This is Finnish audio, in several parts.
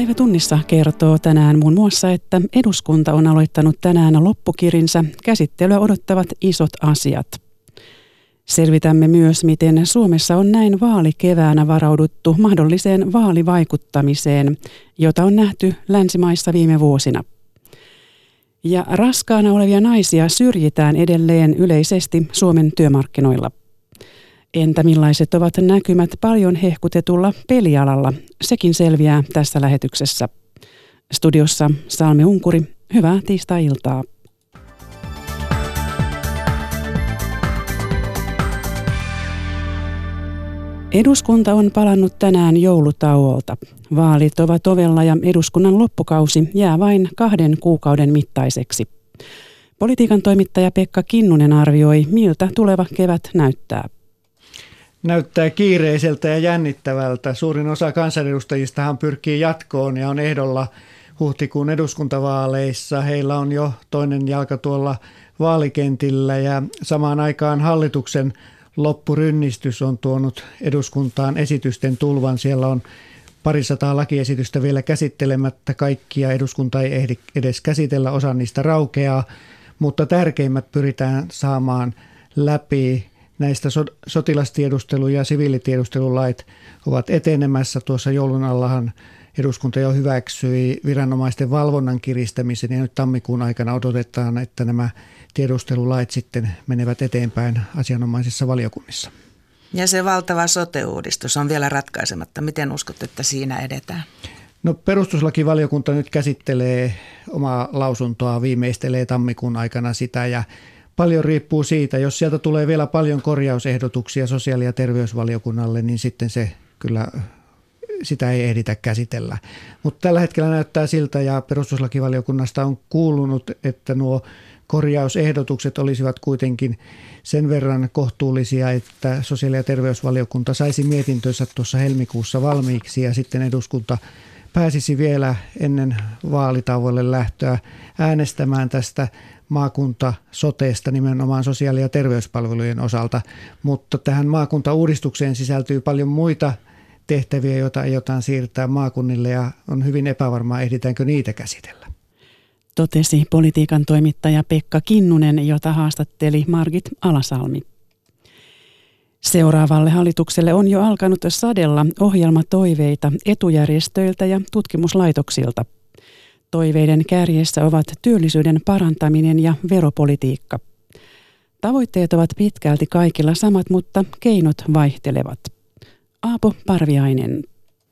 Päivätunnissa kertoo tänään muun muassa, että eduskunta on aloittanut tänään loppukirinsä. Käsittelyä odottavat isot asiat. Selvitämme myös, miten Suomessa on näin vaalikeväänä varauduttu mahdolliseen vaalivaikuttamiseen, jota on nähty länsimaissa viime vuosina. Ja raskaana olevia naisia syrjitään edelleen yleisesti Suomen työmarkkinoilla. Entä millaiset ovat näkymät paljon hehkutetulla pelialalla? Sekin selviää tässä lähetyksessä. Studiossa Salme Unkuri, hyvää tiistai-iltaa. Eduskunta on palannut tänään joulutauolta. Vaalit ovat ovella ja eduskunnan loppukausi jää vain kahden kuukauden mittaiseksi. Politiikan toimittaja Pekka Kinnunen arvioi, miltä tuleva kevät näyttää näyttää kiireiseltä ja jännittävältä. Suurin osa kansanedustajistahan pyrkii jatkoon ja on ehdolla huhtikuun eduskuntavaaleissa. Heillä on jo toinen jalka tuolla vaalikentillä ja samaan aikaan hallituksen loppurynnistys on tuonut eduskuntaan esitysten tulvan. Siellä on parisataa lakiesitystä vielä käsittelemättä. Kaikkia eduskunta ei ehdi edes käsitellä, osa niistä raukeaa, mutta tärkeimmät pyritään saamaan läpi näistä sotilastiedustelu- ja siviilitiedustelulait ovat etenemässä. Tuossa joulun allahan eduskunta jo hyväksyi viranomaisten valvonnan kiristämisen ja nyt tammikuun aikana odotetaan, että nämä tiedustelulait sitten menevät eteenpäin asianomaisissa valiokunnissa. Ja se valtava sote-uudistus on vielä ratkaisematta. Miten uskot, että siinä edetään? No perustuslakivaliokunta nyt käsittelee omaa lausuntoa, viimeistelee tammikuun aikana sitä ja paljon riippuu siitä. Jos sieltä tulee vielä paljon korjausehdotuksia sosiaali- ja terveysvaliokunnalle, niin sitten se kyllä sitä ei ehditä käsitellä. Mutta tällä hetkellä näyttää siltä ja perustuslakivaliokunnasta on kuulunut, että nuo korjausehdotukset olisivat kuitenkin sen verran kohtuullisia, että sosiaali- ja terveysvaliokunta saisi mietintönsä tuossa helmikuussa valmiiksi ja sitten eduskunta pääsisi vielä ennen vaalitauolle lähtöä äänestämään tästä maakunta soteesta nimenomaan sosiaali- ja terveyspalvelujen osalta, mutta tähän maakuntauudistukseen sisältyy paljon muita tehtäviä, joita aiotaan siirtää maakunnille ja on hyvin epävarmaa, ehditäänkö niitä käsitellä. Totesi politiikan toimittaja Pekka Kinnunen, jota haastatteli Margit Alasalmi. Seuraavalle hallitukselle on jo alkanut sadella ohjelmatoiveita etujärjestöiltä ja tutkimuslaitoksilta – Toiveiden kärjessä ovat työllisyyden parantaminen ja veropolitiikka. Tavoitteet ovat pitkälti kaikilla samat, mutta keinot vaihtelevat. Aapo Parviainen.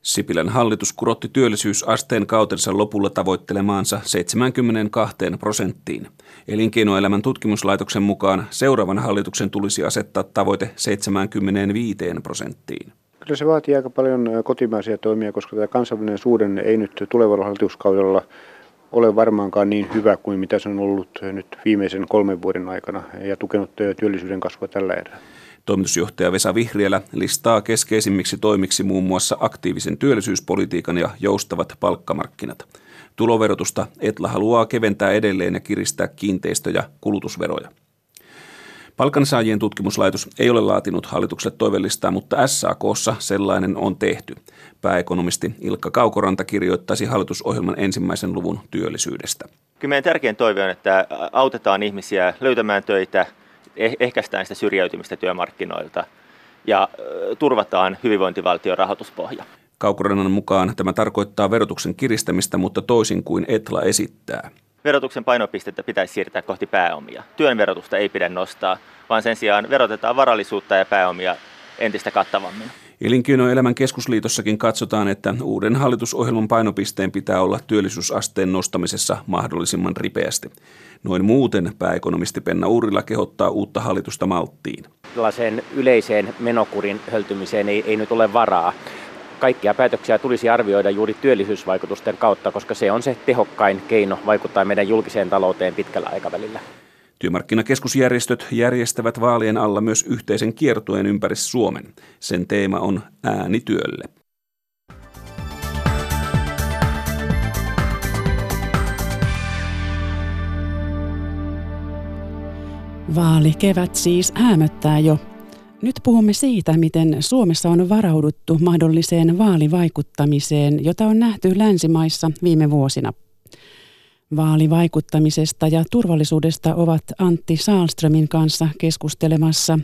Sipilän hallitus kurotti työllisyysasteen kautensa lopulla tavoittelemaansa 72 prosenttiin. Elinkeinoelämän tutkimuslaitoksen mukaan seuraavan hallituksen tulisi asettaa tavoite 75 prosenttiin. Kyllä se vaatii aika paljon kotimaisia toimia, koska tämä kansainvälinen suhdanne ei nyt tulevalla hallituskaudella ole varmaankaan niin hyvä kuin mitä se on ollut nyt viimeisen kolmen vuoden aikana ja tukenut työllisyyden kasvua tällä erää. Toimitusjohtaja Vesa Vihriälä listaa keskeisimmiksi toimiksi muun muassa aktiivisen työllisyyspolitiikan ja joustavat palkkamarkkinat. Tuloverotusta Etla haluaa keventää edelleen ja kiristää kiinteistö- ja kulutusveroja. Palkansaajien tutkimuslaitos ei ole laatinut hallitukselle toivellistaa, mutta SAKssa sellainen on tehty. Pääekonomisti Ilkka Kaukoranta kirjoittaisi hallitusohjelman ensimmäisen luvun työllisyydestä. Kyllä meidän tärkein toive on, että autetaan ihmisiä löytämään töitä, eh- ehkäistään sitä syrjäytymistä työmarkkinoilta ja turvataan hyvinvointivaltion rahoituspohja. Kaukorannan mukaan tämä tarkoittaa verotuksen kiristämistä, mutta toisin kuin Etla esittää verotuksen painopistettä pitäisi siirtää kohti pääomia. Työn verotusta ei pidä nostaa, vaan sen sijaan verotetaan varallisuutta ja pääomia entistä kattavammin. Elinkeinoelämän keskusliitossakin katsotaan, että uuden hallitusohjelman painopisteen pitää olla työllisyysasteen nostamisessa mahdollisimman ripeästi. Noin muuten pääekonomisti Penna Uurila kehottaa uutta hallitusta malttiin. Tällaiseen yleiseen menokurin höltymiseen ei, ei nyt ole varaa kaikkia päätöksiä tulisi arvioida juuri työllisyysvaikutusten kautta, koska se on se tehokkain keino vaikuttaa meidän julkiseen talouteen pitkällä aikavälillä. Työmarkkinakeskusjärjestöt järjestävät vaalien alla myös yhteisen kiertueen ympäri Suomen. Sen teema on äänityölle. Vaali kevät siis hämöttää jo Nyt puhumme siitä, miten Suomessa on varauduttu mahdolliseen vaalivaikuttamiseen, jota on nähty länsimaissa viime vuosina. Vaalivaikuttamisesta ja turvallisuudesta ovat Antti Saalströmin kanssa keskustelemassa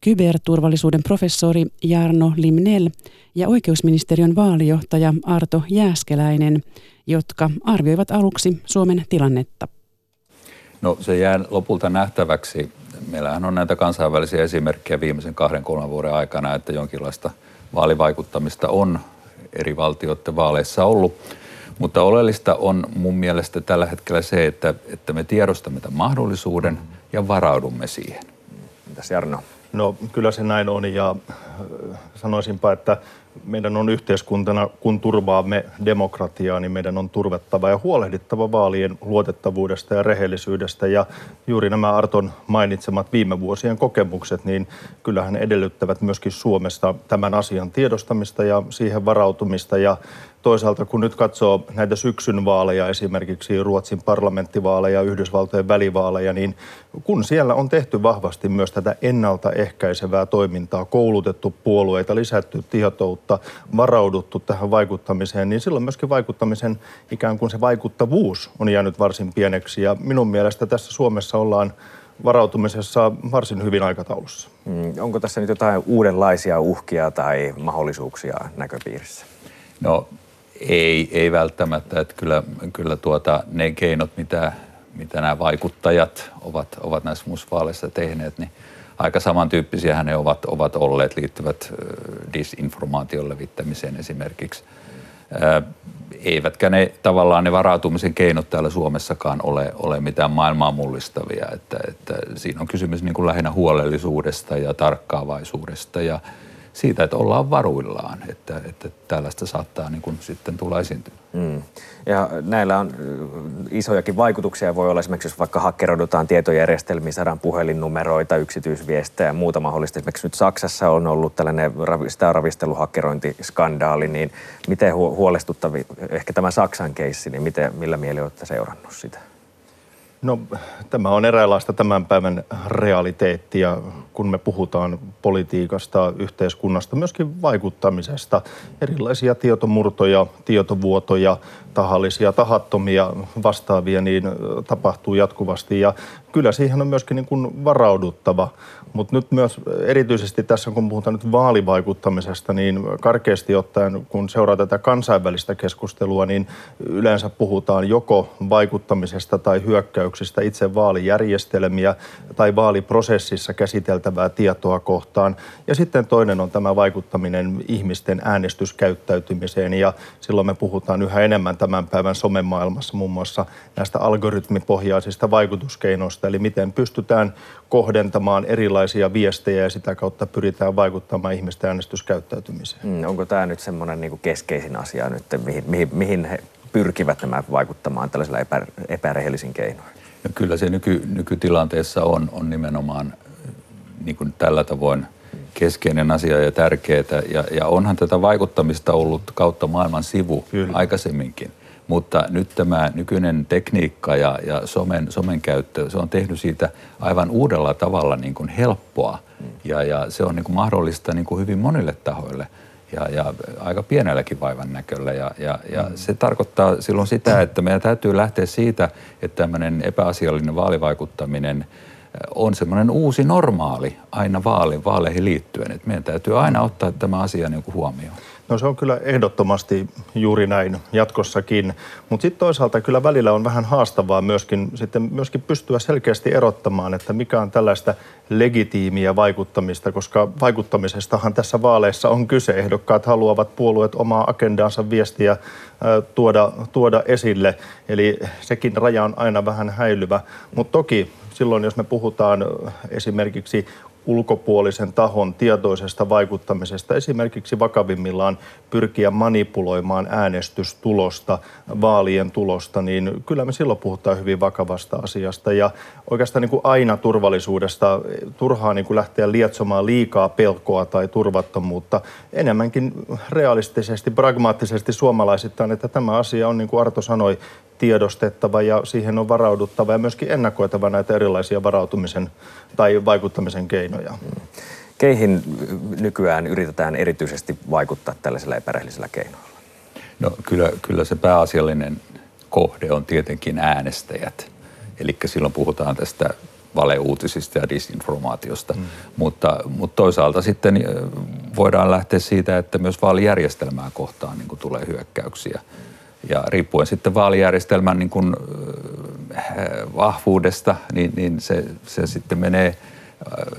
kyberturvallisuuden professori Jarno Limnell ja oikeusministeriön vaalijohtaja Arto Jääskeläinen, jotka arvioivat aluksi Suomen tilannetta. No se jää lopulta nähtäväksi. Meillähän on näitä kansainvälisiä esimerkkejä viimeisen kahden, kolmen vuoden aikana, että jonkinlaista vaalivaikuttamista on eri valtioiden vaaleissa ollut. Mutta oleellista on mun mielestä tällä hetkellä se, että, että me tiedostamme tämän mahdollisuuden ja varaudumme siihen. Mitäs Jarno? No kyllä se näin on ja äh, sanoisinpa, että meidän on yhteiskuntana, kun turvaamme demokratiaa, niin meidän on turvettava ja huolehdittava vaalien luotettavuudesta ja rehellisyydestä. Ja juuri nämä Arton mainitsemat viime vuosien kokemukset, niin kyllähän edellyttävät myöskin Suomesta tämän asian tiedostamista ja siihen varautumista. Ja toisaalta kun nyt katsoo näitä syksyn vaaleja, esimerkiksi Ruotsin parlamenttivaaleja, Yhdysvaltojen välivaaleja, niin kun siellä on tehty vahvasti myös tätä ennaltaehkäisevää toimintaa, koulutettu puolueita, lisätty tietoutta, varauduttu tähän vaikuttamiseen, niin silloin myöskin vaikuttamisen ikään kuin se vaikuttavuus on jäänyt varsin pieneksi. Ja minun mielestä tässä Suomessa ollaan varautumisessa varsin hyvin aikataulussa. Mm, onko tässä nyt jotain uudenlaisia uhkia tai mahdollisuuksia näköpiirissä? No ei, ei välttämättä. Että kyllä, kyllä tuota, ne keinot, mitä, mitä nämä vaikuttajat ovat, ovat näissä musvaaleissa tehneet, niin aika samantyyppisiä ne ovat, ovat olleet, liittyvät disinformaation levittämiseen esimerkiksi. Eivätkä ne tavallaan ne varautumisen keinot täällä Suomessakaan ole, ole mitään maailmaa mullistavia. Että, että siinä on kysymys niin kuin lähinnä huolellisuudesta ja tarkkaavaisuudesta ja, siitä, että ollaan varuillaan, että, että tällaista saattaa niin kuin sitten tulla esiintyä. Mm. Ja näillä on isojakin vaikutuksia. Voi olla esimerkiksi, jos vaikka hakkeroidutaan tietojärjestelmiin, saadaan puhelinnumeroita, yksityisviestejä ja muuta mahdollista. Esimerkiksi nyt Saksassa on ollut tällainen sitä ravisteluhakkerointiskandaali, niin miten huolestuttavi, ehkä tämä Saksan keissi, niin miten, millä mieli olette seurannut sitä? No tämä on eräänlaista tämän päivän realiteettia, kun me puhutaan politiikasta, yhteiskunnasta, myöskin vaikuttamisesta. Erilaisia tietomurtoja, tietovuotoja, tahallisia, tahattomia vastaavia, niin tapahtuu jatkuvasti. Ja kyllä siihen on myöskin niin kuin varauduttava. Mutta nyt myös erityisesti tässä, kun puhutaan nyt vaalivaikuttamisesta, niin karkeasti ottaen, kun seuraa tätä kansainvälistä keskustelua, niin yleensä puhutaan joko vaikuttamisesta tai hyökkäyksistä itse vaalijärjestelmiä tai vaaliprosessissa käsiteltävää tietoa kohtaan. Ja sitten toinen on tämä vaikuttaminen ihmisten äänestyskäyttäytymiseen ja silloin me puhutaan yhä enemmän tämän päivän somemaailmassa muun muassa näistä algoritmipohjaisista vaikutuskeinoista, eli miten pystytään kohdentamaan erilaisia viestejä ja sitä kautta pyritään vaikuttamaan ihmisten äänestyskäyttäytymiseen. Mm, onko tämä nyt semmoinen niin keskeisin asia nyt, mihin, mihin, mihin he pyrkivät nämä vaikuttamaan tällaisilla epä, epärehellisin keinoin? No kyllä se nyky, nykytilanteessa on, on nimenomaan niin kuin tällä tavoin keskeinen asia ja tärkeää. Ja, ja onhan tätä vaikuttamista ollut kautta maailman sivu Kyllä. aikaisemminkin. Mutta nyt tämä nykyinen tekniikka ja, ja somen, somen käyttö, se on tehnyt siitä aivan uudella tavalla niin kuin helppoa. Ja, ja se on niin kuin mahdollista niin kuin hyvin monille tahoille ja, ja aika pienelläkin vaivan näköllä. Ja, ja, ja mm. se tarkoittaa silloin sitä, että meidän täytyy lähteä siitä, että tämmöinen epäasiallinen vaalivaikuttaminen – on semmoinen uusi normaali aina vaali, vaaleihin liittyen. Et meidän täytyy aina ottaa tämä asia niin kuin huomioon. No se on kyllä ehdottomasti juuri näin jatkossakin, mutta sitten toisaalta kyllä välillä on vähän haastavaa myöskin, sitten myöskin pystyä selkeästi erottamaan, että mikä on tällaista legitiimiä vaikuttamista, koska vaikuttamisestahan tässä vaaleissa on kyse. Ehdokkaat haluavat puolueet omaa agendaansa viestiä tuoda, tuoda esille, eli sekin raja on aina vähän häilyvä, mutta toki silloin, jos me puhutaan esimerkiksi ulkopuolisen tahon tietoisesta vaikuttamisesta, esimerkiksi vakavimmillaan pyrkiä manipuloimaan äänestystulosta, vaalien tulosta, niin kyllä me silloin puhutaan hyvin vakavasta asiasta. Ja oikeastaan niin kuin aina turvallisuudesta turhaa niin kuin lähteä lietsomaan liikaa pelkoa tai turvattomuutta. Enemmänkin realistisesti, pragmaattisesti suomalaisittain, että tämä asia on, niin kuin Arto sanoi, tiedostettava ja siihen on varauduttava ja myöskin ennakoitava näitä erilaisia varautumisen tai vaikuttamisen keinoja. Keihin nykyään yritetään erityisesti vaikuttaa tällaisilla epärehellisillä keinoilla? No kyllä, kyllä se pääasiallinen kohde on tietenkin äänestäjät. Eli silloin puhutaan tästä valeuutisista ja disinformaatiosta. Mm. Mutta, mutta toisaalta sitten voidaan lähteä siitä, että myös vaalijärjestelmää kohtaan niin tulee hyökkäyksiä. Ja riippuen sitten vaalijärjestelmän niin kuin, vahvuudesta, niin, niin se, se sitten menee,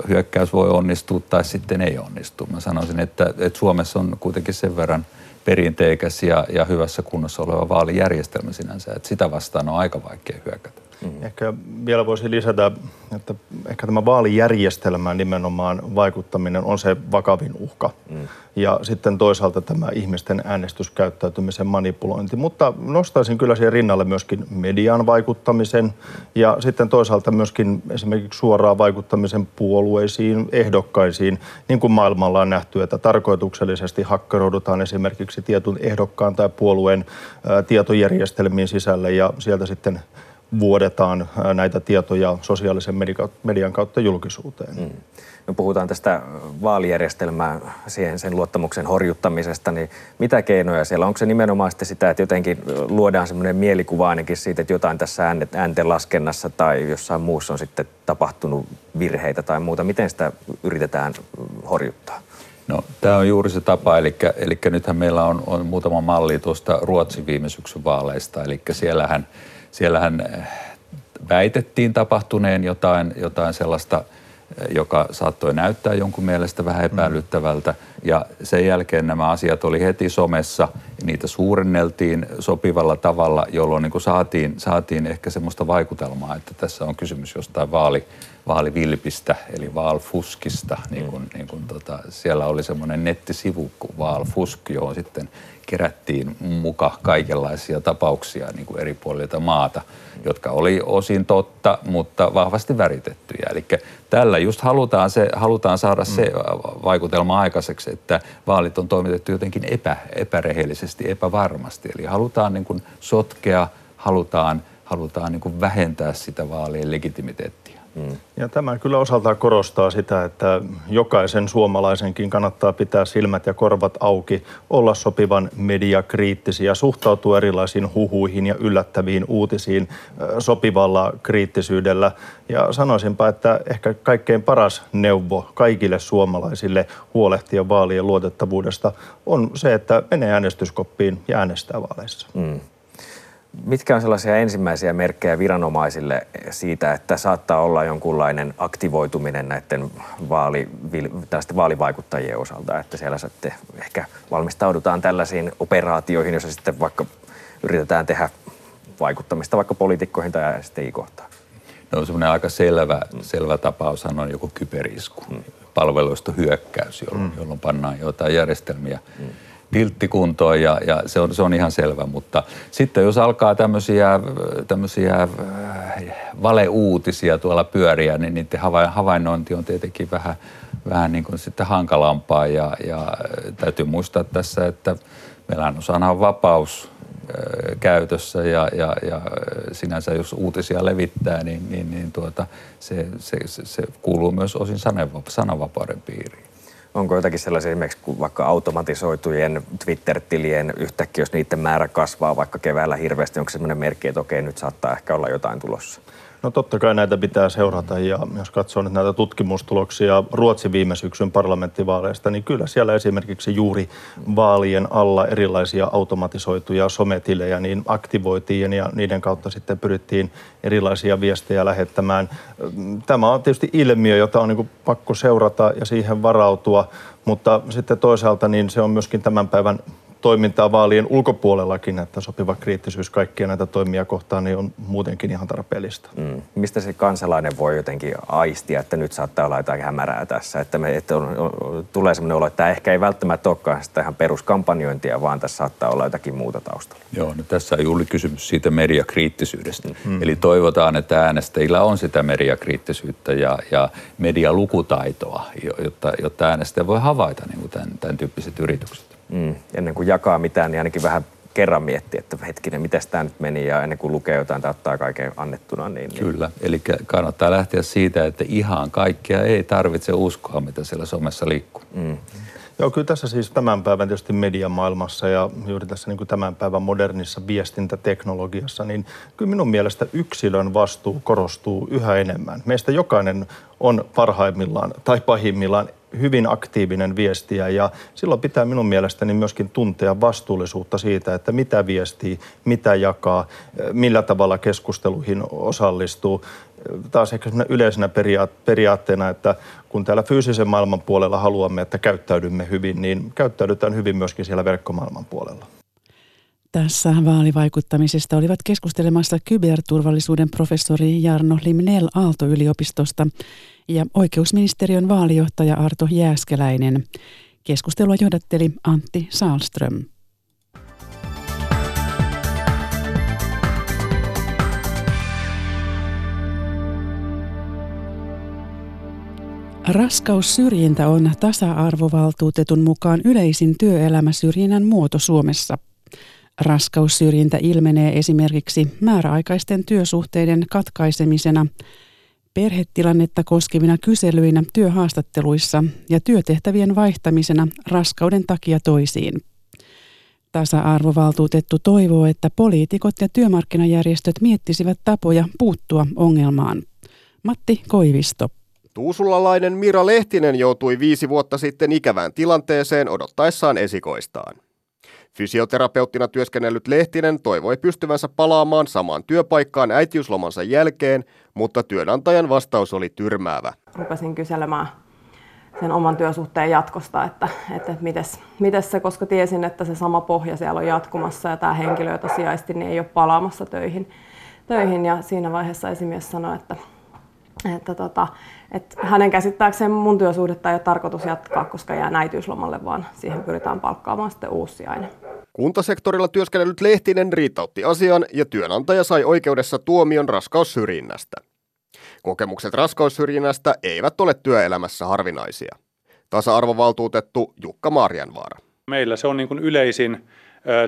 hyökkäys voi onnistua tai sitten ei onnistu. Mä sanoisin, että, että Suomessa on kuitenkin sen verran perinteikäs ja, ja hyvässä kunnossa oleva vaalijärjestelmä sinänsä, että sitä vastaan on aika vaikea hyökätä. Mm. Ehkä vielä voisi lisätä, että ehkä tämä vaalijärjestelmään nimenomaan vaikuttaminen on se vakavin uhka. Mm. Ja sitten toisaalta tämä ihmisten äänestyskäyttäytymisen manipulointi. Mutta nostaisin kyllä siihen rinnalle myöskin median vaikuttamisen ja sitten toisaalta myöskin esimerkiksi suoraan vaikuttamisen puolueisiin, ehdokkaisiin, niin kuin maailmalla on nähty, että tarkoituksellisesti hakkeroidutaan esimerkiksi tietyn ehdokkaan tai puolueen tietojärjestelmiin sisälle ja sieltä sitten vuodetaan näitä tietoja sosiaalisen median kautta julkisuuteen. Mm. Me puhutaan tästä vaalijärjestelmää, siihen, sen luottamuksen horjuttamisesta, niin mitä keinoja siellä? Onko se nimenomaan sitten sitä, että jotenkin luodaan semmoinen mielikuva ainakin siitä, että jotain tässä äänten laskennassa tai jossain muussa on sitten tapahtunut virheitä tai muuta? Miten sitä yritetään horjuttaa? No, tämä on juuri se tapa, eli, eli nythän meillä on, on muutama malli tuosta Ruotsin viime syksyn vaaleista, eli siellähän – Siellähän eh, väitettiin tapahtuneen jotain, jotain sellaista, eh, joka saattoi näyttää jonkun mielestä vähän epäilyttävältä. Ja sen jälkeen nämä asiat oli heti somessa, niitä suurenneltiin sopivalla tavalla, jolloin niin saatiin, saatiin ehkä semmoista vaikutelmaa, että tässä on kysymys jostain vaali, vaalivilpistä, eli vaalfuskista. Niin kuin, mm. niin kuin tota, siellä oli semmoinen nettisivu kuin vaalfusk, johon sitten kerättiin muka kaikenlaisia tapauksia niin kuin eri puolilta maata, jotka oli osin totta, mutta vahvasti väritettyjä. Eli tällä just halutaan, se, halutaan saada se mm. vaikutelma aikaiseksi, että vaalit on toimitettu jotenkin epä, epärehellisesti, epävarmasti. Eli halutaan niin kuin sotkea, halutaan, halutaan niin vähentää sitä vaalien legitimiteettiä. Ja tämä kyllä osaltaan korostaa sitä, että jokaisen suomalaisenkin kannattaa pitää silmät ja korvat auki, olla sopivan mediakriittisiä, suhtautua erilaisiin huhuihin ja yllättäviin uutisiin sopivalla kriittisyydellä. Ja sanoisinpa, että ehkä kaikkein paras neuvo kaikille suomalaisille huolehtia vaalien luotettavuudesta on se, että menee äänestyskoppiin ja äänestää vaaleissa. Mm. Mitkä on sellaisia ensimmäisiä merkkejä viranomaisille siitä, että saattaa olla jonkunlainen aktivoituminen näiden vaali, vaalivaikuttajien osalta, että siellä sitten ehkä valmistaudutaan tällaisiin operaatioihin, joissa sitten vaikka yritetään tehdä vaikuttamista vaikka poliitikkoihin tai sitten kohtaan? No semmoinen aika selvä, selvä tapaus on joku kyberisku, mm. palveluista hyökkäys, jolloin, mm. jolloin pannaan jotain järjestelmiä mm pilttikuntoon ja, ja se, on, se on ihan selvä. Mutta sitten jos alkaa tämmöisiä, tämmöisiä äh, valeuutisia tuolla pyöriä, niin niiden havainnointi on tietenkin vähän, vähän niin kuin sitten hankalampaa. Ja, ja äh, täytyy muistaa tässä, että meillä on sananvapaus vapaus äh, käytössä ja, ja, ja sinänsä jos uutisia levittää, niin, niin, niin tuota, se, se, se, se kuuluu myös osin sananvapauden piiriin. Onko jotakin sellaisia esimerkiksi vaikka automatisoitujen Twitter-tilien yhtäkkiä, jos niiden määrä kasvaa vaikka keväällä hirveästi, onko sellainen merkki, että okei, nyt saattaa ehkä olla jotain tulossa? No totta kai näitä pitää seurata ja jos katsoo nyt näitä tutkimustuloksia Ruotsin viime syksyn parlamenttivaaleista, niin kyllä siellä esimerkiksi juuri vaalien alla erilaisia automatisoituja sometilejä niin aktivoitiin ja niiden kautta sitten pyrittiin erilaisia viestejä lähettämään. Tämä on tietysti ilmiö, jota on niin pakko seurata ja siihen varautua, mutta sitten toisaalta niin se on myöskin tämän päivän toimintaa vaalien ulkopuolellakin, että sopiva kriittisyys kaikkia näitä toimia kohtaan niin on muutenkin ihan tarpeellista. Mm. Mistä se kansalainen voi jotenkin aistia, että nyt saattaa olla jotain hämärää tässä, että, me, että on, on, tulee sellainen olo, että tämä ehkä ei välttämättä olekaan sitä ihan peruskampanjointia, vaan tässä saattaa olla jotakin muuta taustalla. Joo, no tässä on juuri kysymys siitä mediakriittisyydestä. Mm. Eli toivotaan, että äänestäjillä on sitä mediakriittisyyttä ja, ja medialukutaitoa, jotta, jotta äänestäjä voi havaita niin kuin tämän, tämän tyyppiset yritykset mm, ennen kuin jakaa mitään, niin ainakin vähän kerran miettiä, että hetkinen, miten tämä nyt meni ja ennen kuin lukee jotain tai ottaa kaiken annettuna. Niin, niin. Kyllä, eli kannattaa lähteä siitä, että ihan kaikkea ei tarvitse uskoa, mitä siellä somessa liikkuu. Mm. Joo, kyllä tässä siis tämän päivän tietysti mediamaailmassa ja juuri tässä niin kuin tämän päivän modernissa viestintäteknologiassa, niin kyllä minun mielestä yksilön vastuu korostuu yhä enemmän. Meistä jokainen on parhaimmillaan tai pahimmillaan hyvin aktiivinen viestiä ja silloin pitää minun mielestäni myöskin tuntea vastuullisuutta siitä, että mitä viestii, mitä jakaa, millä tavalla keskusteluihin osallistuu. Taas ehkä yleisenä periaatteena, että kun täällä fyysisen maailman puolella haluamme, että käyttäydymme hyvin, niin käyttäydytään hyvin myöskin siellä verkkomaailman puolella. Tässä vaalivaikuttamisesta olivat keskustelemassa kyberturvallisuuden professori Jarno Limnell Aalto-yliopistosta ja oikeusministeriön vaalijohtaja Arto Jääskeläinen. Keskustelua johdatteli Antti Saalström. Raskaussyrjintä on tasa-arvovaltuutetun mukaan yleisin työelämäsyrjinnän muoto Suomessa. Raskaussyrjintä ilmenee esimerkiksi määräaikaisten työsuhteiden katkaisemisena, perhetilannetta koskevina kyselyinä työhaastatteluissa ja työtehtävien vaihtamisena raskauden takia toisiin. Tasa-arvovaltuutettu toivoo, että poliitikot ja työmarkkinajärjestöt miettisivät tapoja puuttua ongelmaan. Matti Koivisto. Tuusulalainen Mira Lehtinen joutui viisi vuotta sitten ikävään tilanteeseen odottaessaan esikoistaan. Fysioterapeuttina työskennellyt Lehtinen toivoi pystyvänsä palaamaan samaan työpaikkaan äitiyslomansa jälkeen, mutta työnantajan vastaus oli tyrmäävä. Rupesin kyselemään sen oman työsuhteen jatkosta, että, että mites, mites se, koska tiesin, että se sama pohja siellä on jatkumassa ja tämä henkilö, jota sijaisti, niin ei ole palaamassa töihin. töihin. Ja siinä vaiheessa esimies sanoi, että, että tota, et hänen käsittääkseen mun työsuhdetta ei ole tarkoitus jatkaa, koska jää äitiyslomalle, vaan siihen pyritään palkkaamaan sitten uusi sijainen. Kuntasektorilla työskennellyt Lehtinen riitautti asian ja työnantaja sai oikeudessa tuomion raskaussyrjinnästä. Kokemukset raskaussyrjinnästä eivät ole työelämässä harvinaisia. Tasa-arvovaltuutettu Jukka Marjanvaara. Meillä se on niin kuin yleisin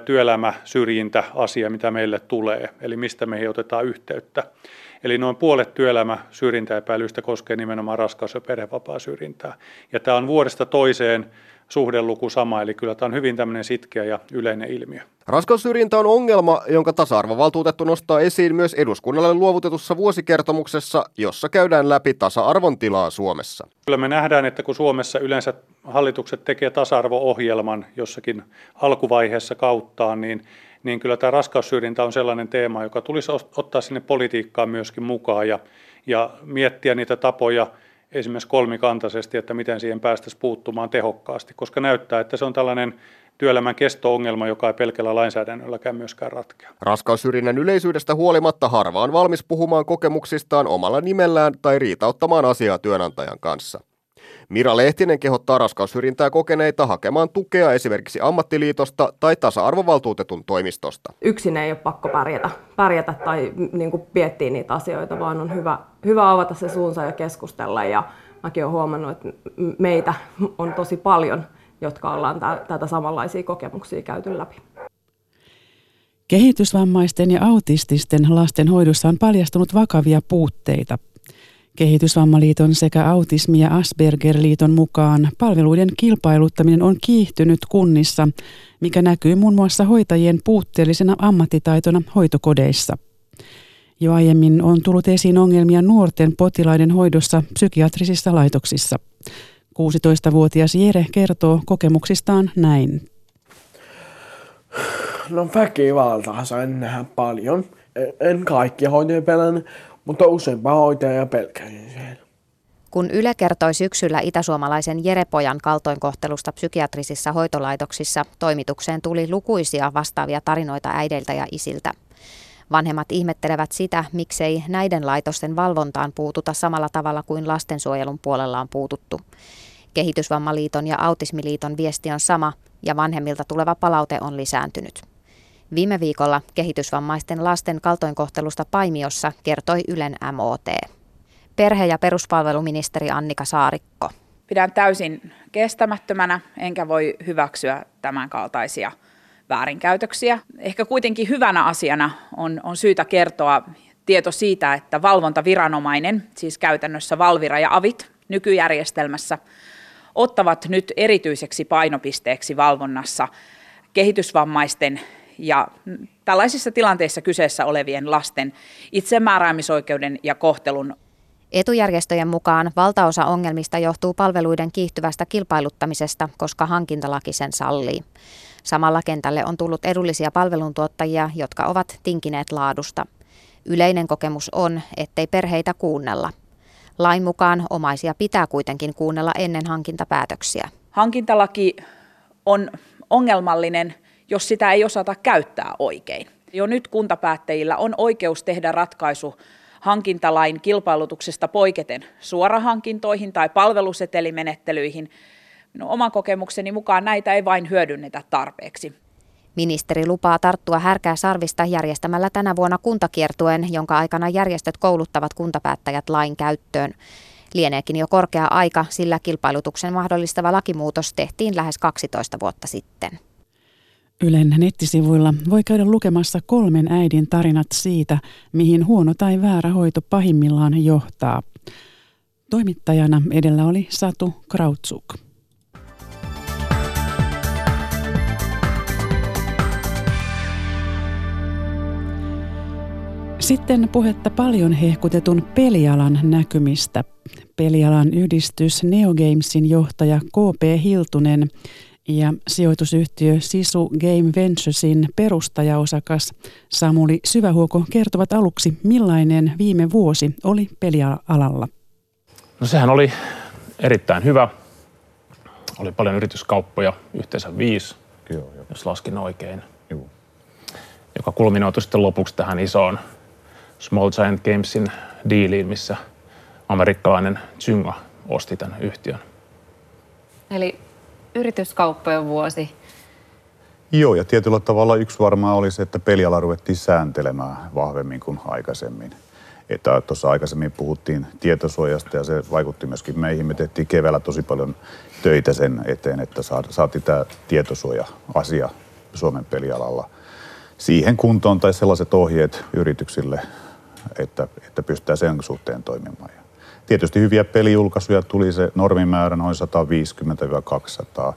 työelämäsyrjintä-asia, mitä meille tulee, eli mistä meihin otetaan yhteyttä. Eli noin puolet työelämä syrjintäepäilyistä koskee nimenomaan raskaus- ja perhevapaasyrjintää. Ja tämä on vuodesta toiseen suhdeluku sama, eli kyllä tämä on hyvin tämmöinen sitkeä ja yleinen ilmiö. Raskaussyrjintä on ongelma, jonka tasa-arvovaltuutettu nostaa esiin myös eduskunnalle luovutetussa vuosikertomuksessa, jossa käydään läpi tasa-arvon tilaa Suomessa. Kyllä me nähdään, että kun Suomessa yleensä hallitukset tekee tasa-arvo-ohjelman jossakin alkuvaiheessa kauttaan, niin niin kyllä tämä raskaussyrjintä on sellainen teema, joka tulisi ottaa sinne politiikkaan myöskin mukaan ja, ja miettiä niitä tapoja esimerkiksi kolmikantaisesti, että miten siihen päästäisiin puuttumaan tehokkaasti, koska näyttää, että se on tällainen työelämän kesto-ongelma, joka ei pelkällä lainsäädännölläkään myöskään ratkea. Raskaussyrjinnän yleisyydestä huolimatta harva on valmis puhumaan kokemuksistaan omalla nimellään tai riitauttamaan asiaa työnantajan kanssa. Mira Lehtinen kehottaa raskaussyrjintää kokeneita hakemaan tukea esimerkiksi ammattiliitosta tai tasa-arvovaltuutetun toimistosta. Yksin ei ole pakko pärjätä, pärjätä tai niin kuin miettiä niitä asioita, vaan on hyvä, hyvä avata se suunsa ja keskustella. Ja mäkin olen huomannut, että meitä on tosi paljon, jotka ollaan tätä samanlaisia kokemuksia käyty läpi. Kehitysvammaisten ja autististen lasten hoidossa on paljastunut vakavia puutteita. Kehitysvammaliiton sekä Autismi- ja Asperger-liiton mukaan palveluiden kilpailuttaminen on kiihtynyt kunnissa, mikä näkyy muun muassa hoitajien puutteellisena ammattitaitona hoitokodeissa. Jo aiemmin on tullut esiin ongelmia nuorten potilaiden hoidossa psykiatrisissa laitoksissa. 16-vuotias Jere kertoo kokemuksistaan näin. No väkivaltaa sain nähdä paljon. En kaikki hoitajia pelän, mutta useampaa hoitajaa pelkäsin siellä. Kun Yle kertoi syksyllä itäsuomalaisen Jerepojan kaltoinkohtelusta psykiatrisissa hoitolaitoksissa, toimitukseen tuli lukuisia vastaavia tarinoita äideiltä ja isiltä. Vanhemmat ihmettelevät sitä, miksei näiden laitosten valvontaan puututa samalla tavalla kuin lastensuojelun puolella on puututtu. Kehitysvammaliiton ja Autismiliiton viesti on sama ja vanhemmilta tuleva palaute on lisääntynyt. Viime viikolla kehitysvammaisten lasten kaltoinkohtelusta Paimiossa kertoi Ylen MOT. Perhe- ja peruspalveluministeri Annika Saarikko. Pidän täysin kestämättömänä, enkä voi hyväksyä tämän kaltaisia väärinkäytöksiä. Ehkä kuitenkin hyvänä asiana on, on syytä kertoa tieto siitä, että valvontaviranomainen, siis käytännössä Valvira ja Avit nykyjärjestelmässä, ottavat nyt erityiseksi painopisteeksi valvonnassa kehitysvammaisten ja tällaisissa tilanteissa kyseessä olevien lasten itsemääräämisoikeuden ja kohtelun Etujärjestöjen mukaan valtaosa ongelmista johtuu palveluiden kiihtyvästä kilpailuttamisesta, koska hankintalaki sen sallii. Samalla kentälle on tullut edullisia palveluntuottajia, jotka ovat tinkineet laadusta. Yleinen kokemus on, ettei perheitä kuunnella. Lain mukaan omaisia pitää kuitenkin kuunnella ennen hankintapäätöksiä. Hankintalaki on ongelmallinen, jos sitä ei osata käyttää oikein. Jo nyt kuntapäättäjillä on oikeus tehdä ratkaisu hankintalain kilpailutuksesta poiketen suorahankintoihin tai palvelusetelimenettelyihin. Minun oman kokemukseni mukaan näitä ei vain hyödynnetä tarpeeksi. Ministeri lupaa tarttua härkää sarvista järjestämällä tänä vuonna kuntakiertuen, jonka aikana järjestöt kouluttavat kuntapäättäjät lain käyttöön. Lieneekin jo korkea aika, sillä kilpailutuksen mahdollistava lakimuutos tehtiin lähes 12 vuotta sitten. Ylen nettisivuilla voi käydä lukemassa kolmen äidin tarinat siitä, mihin huono tai väärä hoito pahimmillaan johtaa. Toimittajana edellä oli Satu Krautsuk. Sitten puhetta paljon hehkutetun pelialan näkymistä. Pelialan yhdistys Neogamesin johtaja KP Hiltunen ja sijoitusyhtiö Sisu Game Venturesin perustajaosakas Samuli Syvähuoko kertovat aluksi, millainen viime vuosi oli pelialalla. No sehän oli erittäin hyvä. Oli paljon yrityskauppoja, yhteensä viisi, Kyllä, jos laskin oikein. Joo. Joka kulminoitui sitten lopuksi tähän isoon Small Giant Gamesin diiliin, missä amerikkalainen Zynga osti tämän yhtiön. Eli yrityskauppojen vuosi. Joo, ja tietyllä tavalla yksi varmaan oli se, että peliala ruvettiin sääntelemään vahvemmin kuin aikaisemmin. Että tuossa aikaisemmin puhuttiin tietosuojasta ja se vaikutti myöskin meihin. Me tehtiin keväällä tosi paljon töitä sen eteen, että saatiin tämä tietosuoja-asia Suomen pelialalla siihen kuntoon tai sellaiset ohjeet yrityksille, että, että pystytään sen suhteen toimimaan. Tietysti hyviä pelijulkaisuja tuli se normimäärä noin 150-200.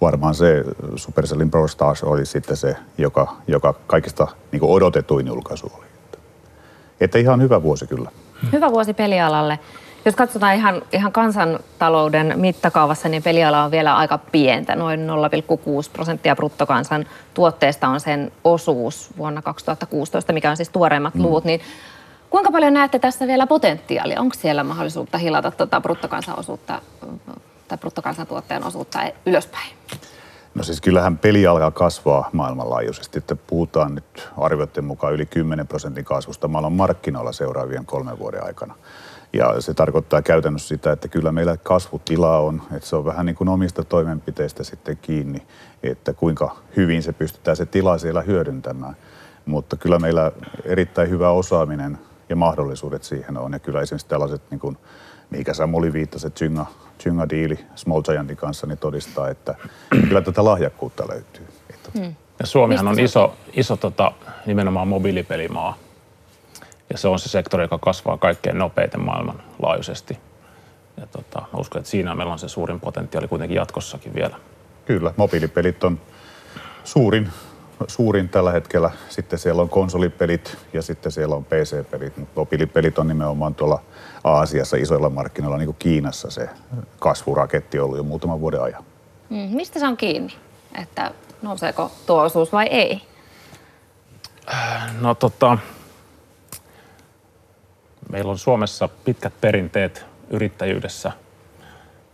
Varmaan se Supercellin Pro Stars oli sitten se, joka, joka kaikista niin odotetuin julkaisu oli. Että, että ihan hyvä vuosi kyllä. Hyvä vuosi pelialalle. Jos katsotaan ihan, ihan kansantalouden mittakaavassa, niin peliala on vielä aika pientä. Noin 0,6 prosenttia bruttokansan tuotteesta on sen osuus vuonna 2016, mikä on siis tuoreimmat mm. luvut. Niin Kuinka paljon näette tässä vielä potentiaalia? Onko siellä mahdollisuutta hilata tuota bruttokansaosuutta tai bruttokansantuotteen osuutta ylöspäin? No siis kyllähän peli alkaa kasvaa maailmanlaajuisesti, että puhutaan nyt arvioiden mukaan yli 10 prosentin kasvusta maailman markkinoilla seuraavien kolmen vuoden aikana. Ja se tarkoittaa käytännössä sitä, että kyllä meillä kasvutila on, että se on vähän niin kuin omista toimenpiteistä sitten kiinni, että kuinka hyvin se pystytään se tila siellä hyödyntämään. Mutta kyllä meillä erittäin hyvä osaaminen ja mahdollisuudet siihen on. Ja kyllä esimerkiksi tällaiset, niin kuin, mikä Samuli viittasi, että Zynga, Zynga diili Small Giantin kanssa, niin todistaa, että kyllä tätä lahjakkuutta löytyy. Hmm. Ja Suomihan on iso, iso tota, nimenomaan mobiilipelimaa. Ja se on se sektori, joka kasvaa kaikkein nopeiten maailmanlaajuisesti. Ja tota, mä uskon, että siinä meillä on se suurin potentiaali kuitenkin jatkossakin vielä. Kyllä, mobiilipelit on suurin suurin tällä hetkellä. Sitten siellä on konsolipelit ja sitten siellä on PC-pelit, mutta mobiilipelit on nimenomaan tuolla Aasiassa isoilla markkinoilla, niin kuin Kiinassa se kasvuraketti ollut jo muutaman vuoden ajan. Mm, mistä se on kiinni, että nouseeko tuo osuus vai ei? No tota, meillä on Suomessa pitkät perinteet yrittäjyydessä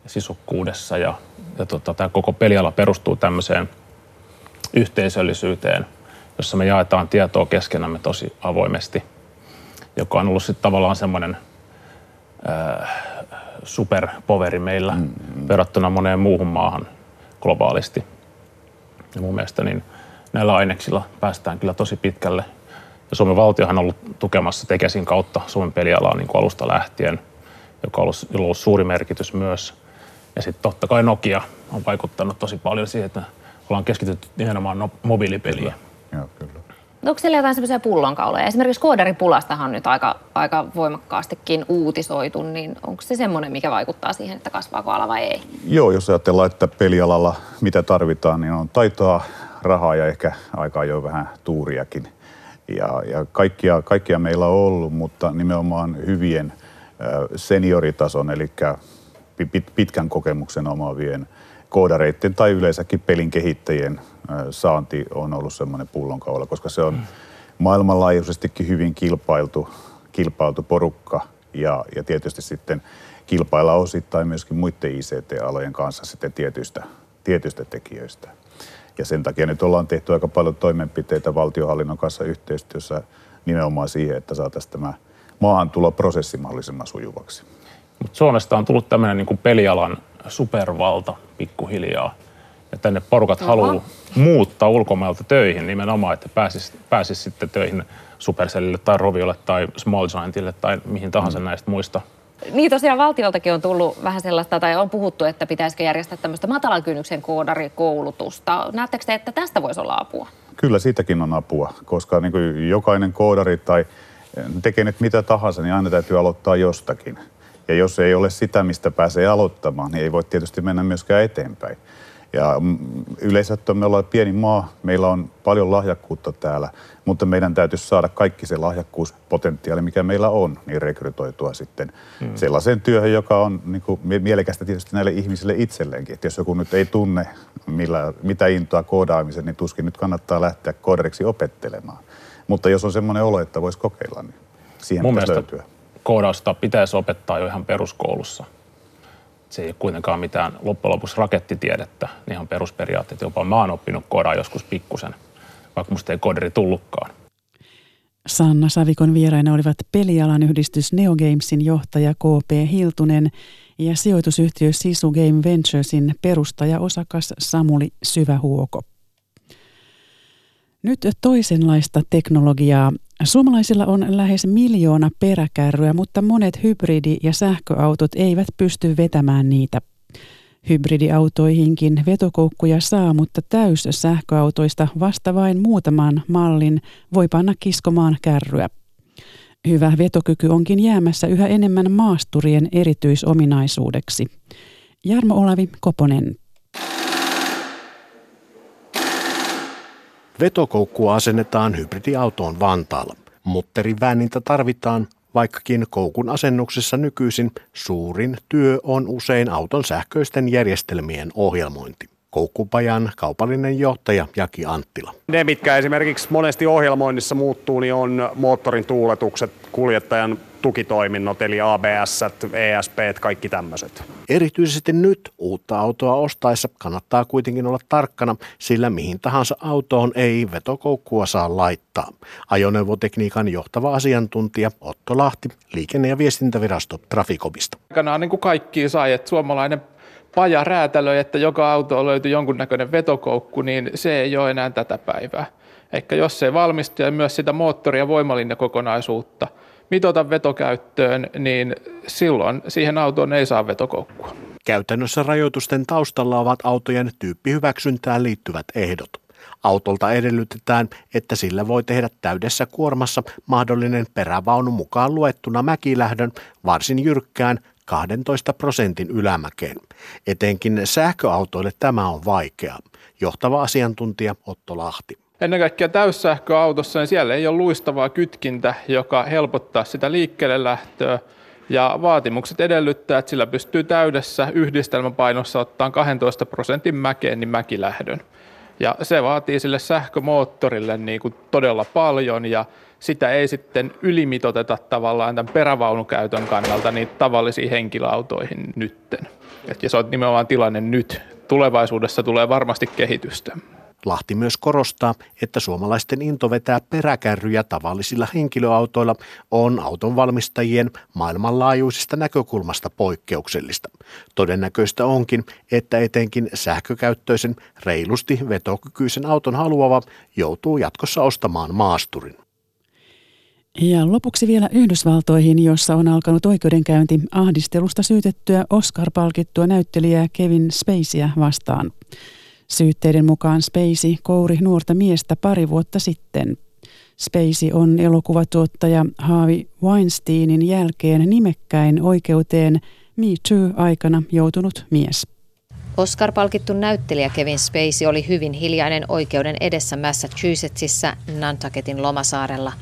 ja sisukkuudessa ja, ja tota, tämä koko peliala perustuu tämmöiseen – yhteisöllisyyteen, jossa me jaetaan tietoa keskenämme tosi avoimesti, joka on ollut sitten tavallaan semmoinen äh, superpoveri meillä mm-hmm. verrattuna moneen muuhun maahan globaalisti. Ja mun mielestä niin näillä aineksilla päästään kyllä tosi pitkälle. Ja Suomen valtiohan on ollut tukemassa Tekesin kautta Suomen pelialaa niin kuin alusta lähtien, joka on ollut, ollut suuri merkitys myös. Ja sitten totta kai Nokia on vaikuttanut tosi paljon siihen, että ollaan keskitytty nimenomaan no, mobiilipeliin. Joo, kyllä. Onko siellä jotain semmoisia pullonkauloja? Esimerkiksi koodaripulastahan on nyt aika, aika voimakkaastikin uutisoitu, niin onko se semmoinen, mikä vaikuttaa siihen, että kasvaako ala vai ei? Joo, jos ajatellaan, että pelialalla mitä tarvitaan, niin on taitoa, rahaa ja ehkä aikaa jo vähän tuuriakin. Ja, ja kaikkia, kaikkia meillä on ollut, mutta nimenomaan hyvien senioritason, eli pitkän kokemuksen omaavien koodareiden tai yleensäkin pelin kehittäjien saanti on ollut semmoinen pullonkaula, koska se on mm. maailmanlaajuisestikin hyvin kilpailtu, kilpailtu porukka ja, ja tietysti sitten kilpailla osittain myöskin muiden ICT-alojen kanssa sitten tietyistä, tietyistä tekijöistä. Ja sen takia nyt ollaan tehty aika paljon toimenpiteitä valtiohallinnon kanssa yhteistyössä nimenomaan siihen, että saataisiin tämä maahantuloprosessi mahdollisimman sujuvaksi. Mut Suomesta on tullut tämmöinen niin pelialan supervalta pikkuhiljaa. Ja tänne porukat haluaa muuttaa ulkomailta töihin nimenomaan, että pääsis, pääsis sitten töihin Supercellille tai Roviolle tai Small Giantille tai mihin tahansa mm. näistä muista niin tosiaan valtioltakin on tullut vähän sellaista, tai on puhuttu, että pitäisikö järjestää tämmöistä matalan kynnyksen koodarikoulutusta. Näettekö te, että tästä voisi olla apua? Kyllä siitäkin on apua, koska niin kuin jokainen koodari tai tekee nyt mitä tahansa, niin aina täytyy aloittaa jostakin. Ja jos ei ole sitä, mistä pääsee aloittamaan, niin ei voi tietysti mennä myöskään eteenpäin. Ja mm, yleensä me ollaan pieni maa, meillä on paljon lahjakkuutta täällä, mutta meidän täytyisi saada kaikki se lahjakkuuspotentiaali, mikä meillä on, niin rekrytoitua sitten hmm. sellaiseen työhön, joka on niin kuin, mielekästä tietysti näille ihmisille itselleenkin. Että jos joku nyt ei tunne millä, mitä intoa koodaamisen, niin tuskin nyt kannattaa lähteä koodariksi opettelemaan. Mutta jos on semmoinen olo, että voisi kokeilla, niin siihen Mun pitäisi löytyä. Koodausta pitäisi opettaa jo ihan peruskoulussa se ei ole kuitenkaan mitään loppujen lopuksi rakettitiedettä, ihan perusperiaatteet. Jopa mä oon oppinut kodaa joskus pikkusen, vaikka musta ei koderi tullutkaan. Sanna Savikon vieraina olivat pelialan yhdistys Neogamesin johtaja KP Hiltunen ja sijoitusyhtiö Sisu Game Venturesin perustaja-osakas Samuli Syvähuoko. Nyt toisenlaista teknologiaa. Suomalaisilla on lähes miljoona peräkärryä, mutta monet hybridi- ja sähköautot eivät pysty vetämään niitä. Hybridiautoihinkin vetokoukkuja saa, mutta täys sähköautoista vasta vain muutaman mallin voi panna kiskomaan kärryä. Hyvä vetokyky onkin jäämässä yhä enemmän maasturien erityisominaisuudeksi. Jarmo Olavi Koponen. Vetokoukkua asennetaan hybridiautoon Vantaalla. Mutterin väänintä tarvitaan, vaikkakin koukun asennuksessa nykyisin suurin työ on usein auton sähköisten järjestelmien ohjelmointi. Koukkupajan kaupallinen johtaja Jaki Anttila. Ne, mitkä esimerkiksi monesti ohjelmoinnissa muuttuu, niin on moottorin tuuletukset, kuljettajan tukitoiminnot, eli ABS, ESP, kaikki tämmöiset. Erityisesti nyt uutta autoa ostaessa kannattaa kuitenkin olla tarkkana, sillä mihin tahansa autoon ei vetokoukkua saa laittaa. Ajoneuvotekniikan johtava asiantuntija Otto Lahti, liikenne- ja viestintävirasto Trafikobista. Aikanaan niin kuin kaikki sai, että suomalainen paja räätälöi, että joka auto löytyy jonkunnäköinen vetokoukku, niin se ei ole enää tätä päivää. Ehkä jos se valmistuu ja myös sitä moottori- ja voimalinjakokonaisuutta mitota vetokäyttöön, niin silloin siihen autoon ei saa vetokoukkua. Käytännössä rajoitusten taustalla ovat autojen tyyppihyväksyntään liittyvät ehdot. Autolta edellytetään, että sillä voi tehdä täydessä kuormassa mahdollinen perävaunu mukaan luettuna mäkilähdön varsin jyrkkään 12 prosentin ylämäkeen. Etenkin sähköautoille tämä on vaikea. Johtava asiantuntija Otto Lahti. Ennen kaikkea täyssähköautossa, niin siellä ei ole luistavaa kytkintä, joka helpottaa sitä liikkeelle lähtöä. Ja vaatimukset edellyttää, että sillä pystyy täydessä yhdistelmäpainossa ottaa 12 prosentin mäkeen niin mäkilähdön. Ja se vaatii sille sähkömoottorille niin kuin todella paljon ja sitä ei sitten ylimitoteta tavallaan tämän perävaunukäytön kannalta niin tavallisiin henkilöautoihin nytten. Ja se on nimenomaan tilanne nyt. Tulevaisuudessa tulee varmasti kehitystä. Lahti myös korostaa, että suomalaisten into vetää peräkärryjä tavallisilla henkilöautoilla on auton valmistajien maailmanlaajuisesta näkökulmasta poikkeuksellista. Todennäköistä onkin, että etenkin sähkökäyttöisen reilusti vetokykyisen auton haluava joutuu jatkossa ostamaan maasturin. Ja lopuksi vielä Yhdysvaltoihin, jossa on alkanut oikeudenkäynti ahdistelusta syytettyä Oscar-palkittua näyttelijää Kevin Spaceyä vastaan. Syytteiden mukaan Spacey kouri nuorta miestä pari vuotta sitten. Spacey on elokuvatuottaja Haavi Weinsteinin jälkeen nimekkäin oikeuteen Me Too-aikana joutunut mies. Oscar-palkittu näyttelijä Kevin Spacey oli hyvin hiljainen oikeuden edessä Massachusettsissa Nantucketin lomasaarella.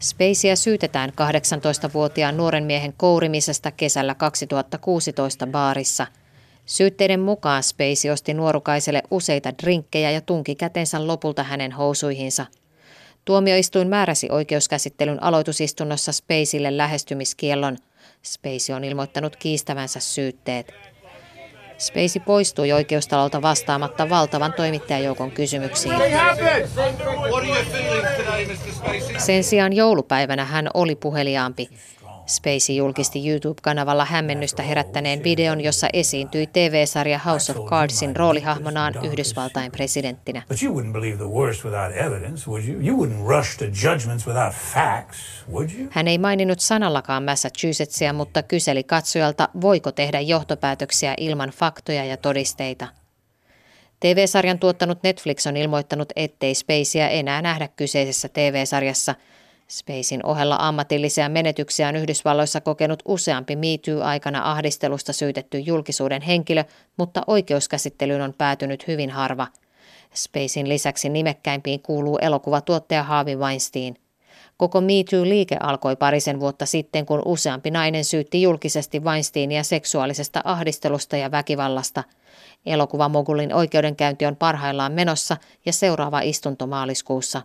Spaceyä syytetään 18-vuotiaan nuoren miehen kourimisesta kesällä 2016 baarissa. Syytteiden mukaan Spacey osti nuorukaiselle useita drinkkejä ja tunki kätensä lopulta hänen housuihinsa. Tuomioistuin määräsi oikeuskäsittelyn aloitusistunnossa Spaceylle lähestymiskiellon. Spacey on ilmoittanut kiistävänsä syytteet. Spacey poistui oikeustalolta vastaamatta valtavan toimittajajoukon kysymyksiin. Sen sijaan joulupäivänä hän oli puheliaampi. Spacey julkisti YouTube-kanavalla hämmennystä herättäneen videon, jossa esiintyi TV-sarja House of Cardsin roolihahmonaan Yhdysvaltain presidenttinä. Hän ei maininnut sanallakaan Massachusettsia, mutta kyseli katsojalta, voiko tehdä johtopäätöksiä ilman faktoja ja todisteita. TV-sarjan tuottanut Netflix on ilmoittanut, ettei Spaceyä enää nähdä kyseisessä TV-sarjassa – Spacein ohella ammatillisia menetyksiä on Yhdysvalloissa kokenut useampi MeToo-aikana ahdistelusta syytetty julkisuuden henkilö, mutta oikeuskäsittelyyn on päätynyt hyvin harva. Spacein lisäksi nimekkäimpiin kuuluu elokuvatuottaja Harvey Weinstein. Koko MeToo-liike alkoi parisen vuotta sitten, kun useampi nainen syytti julkisesti Weinsteinia seksuaalisesta ahdistelusta ja väkivallasta. Elokuvamogulin oikeudenkäynti on parhaillaan menossa ja seuraava istunto maaliskuussa.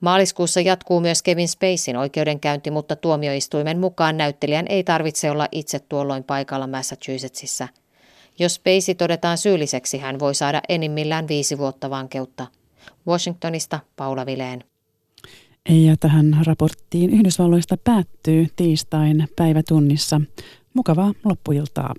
Maaliskuussa jatkuu myös Kevin Spacein oikeudenkäynti, mutta tuomioistuimen mukaan näyttelijän ei tarvitse olla itse tuolloin paikalla Massachusettsissa. Jos Spacey todetaan syylliseksi, hän voi saada enimmillään viisi vuotta vankeutta. Washingtonista Paula Vileen. Ja tähän raporttiin Yhdysvalloista päättyy tiistain päivätunnissa. Mukavaa loppuiltaa.